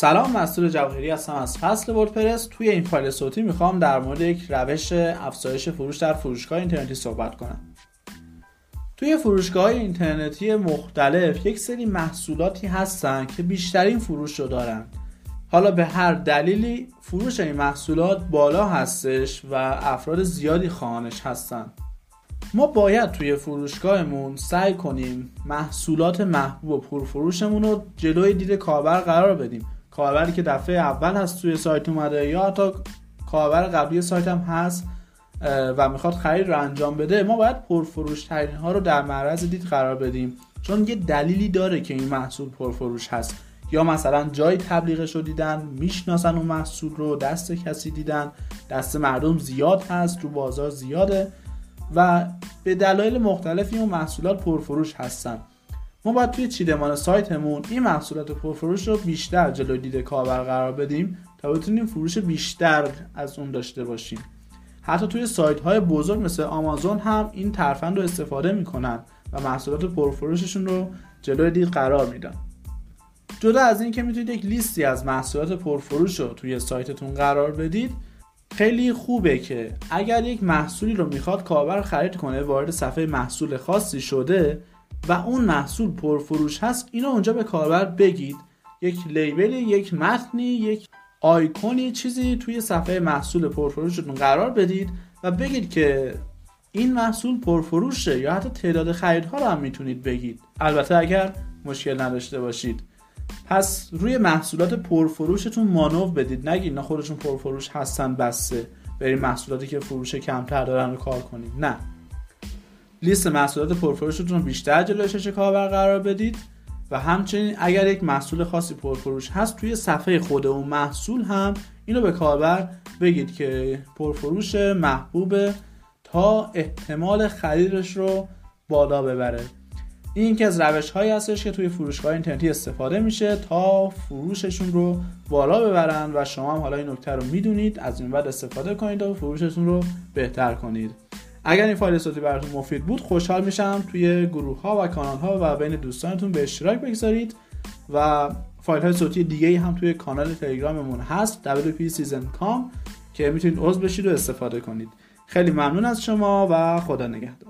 سلام مسئول جواهری هستم از فصل وردپرس. توی این فایل صوتی می‌خوام در مورد یک روش افزایش فروش در فروشگاه اینترنتی صحبت کنم. توی فروشگاه اینترنتی مختلف یک سری محصولاتی هستن که بیشترین فروش رو دارن. حالا به هر دلیلی فروش این محصولات بالا هستش و افراد زیادی خواهانش هستن. ما باید توی فروشگاهمون سعی کنیم محصولات محبوب و پرفروشمون رو جلوی دید کاربر قرار بدیم. کاربری که دفعه اول هست توی سایت اومده یا حتی کاربر قبلی سایت هم هست و می‌خواد خرید رو انجام بده ما باید پرفروش ترین ها رو در معرض دید قرار بدیم. چون یه دلیلی داره که این محصول پرفروش هست. یا مثلا جای تبلیغش رو دیدن می‌شناسن اون محصول رو دست کسی دیدن دست مردم زیاد هست تو بازار زیاده و به دلایل مختلفی اون محصولات پرفروش هستن. ما باید توی چیدمان سایتمون این محصولات پرفروش رو بیشتر جلوی دید کاربر قرار بدیم تا بتونیم فروش بیشتر از اون داشته باشیم. حتی توی سایت های بزرگ مثل آمازون هم این ترفند رو استفاده می‌کنن و محصولات پرفروششون رو جلوی دید قرار میدن. جدا از این که می‌تونید یک لیستی از محصولات پرفروش رو توی سایتتون قرار بدید خیلی خوبه که اگر یک محصولی رو می‌خواد کاربر خرید کنه وارد صفحه محصول خاصی شده و اون محصول پرفروش هست اینو اونجا به کاربر بگید. یک لیبل یک متنی یک آیکونی چیزی توی صفحه محصول پرفروشتون قرار بدید و بگید که این محصول پرفروشه یا حتی تعداد خریدها رو هم می‌تونید بگید. البته اگر مشکل نداشته باشید. پس روی محصولات پرفروشتون مانو بدید. نگید نه خودشون پرفروش هستن بسته بریم محصولاتی که فروش کمتر دارن رو کار کنید نه. لیست محصولات پرفروشتون رو بیشتر جلوی شش کاربر قرار بدید و همچنین اگر یک محصول خاصی پرفروش هست توی صفحه خود اون محصول هم اینو به کاربر بگید که پرفروش محبوب تا احتمال خریدش رو بالا ببره. این که از روش هایی هستش که توی فروشگاه اینترنتی استفاده میشه تا فروششون رو بالا ببرن و شما هم حالا این نکته رو می‌دونید از این بعد استفاده کنید و فروشتون رو بهتر کنید. اگر این فایل صوتی براتون مفید بود خوشحال میشم توی گروه ها و کانال ها و بین دوستانتون به اشتراک بگذارید و فایل های صوتی دیگه هم توی کانال تلگراممون هست wpseason.com که می‌تونید عضو بشید و استفاده کنید. خیلی ممنون از شما و خدا نگهدار.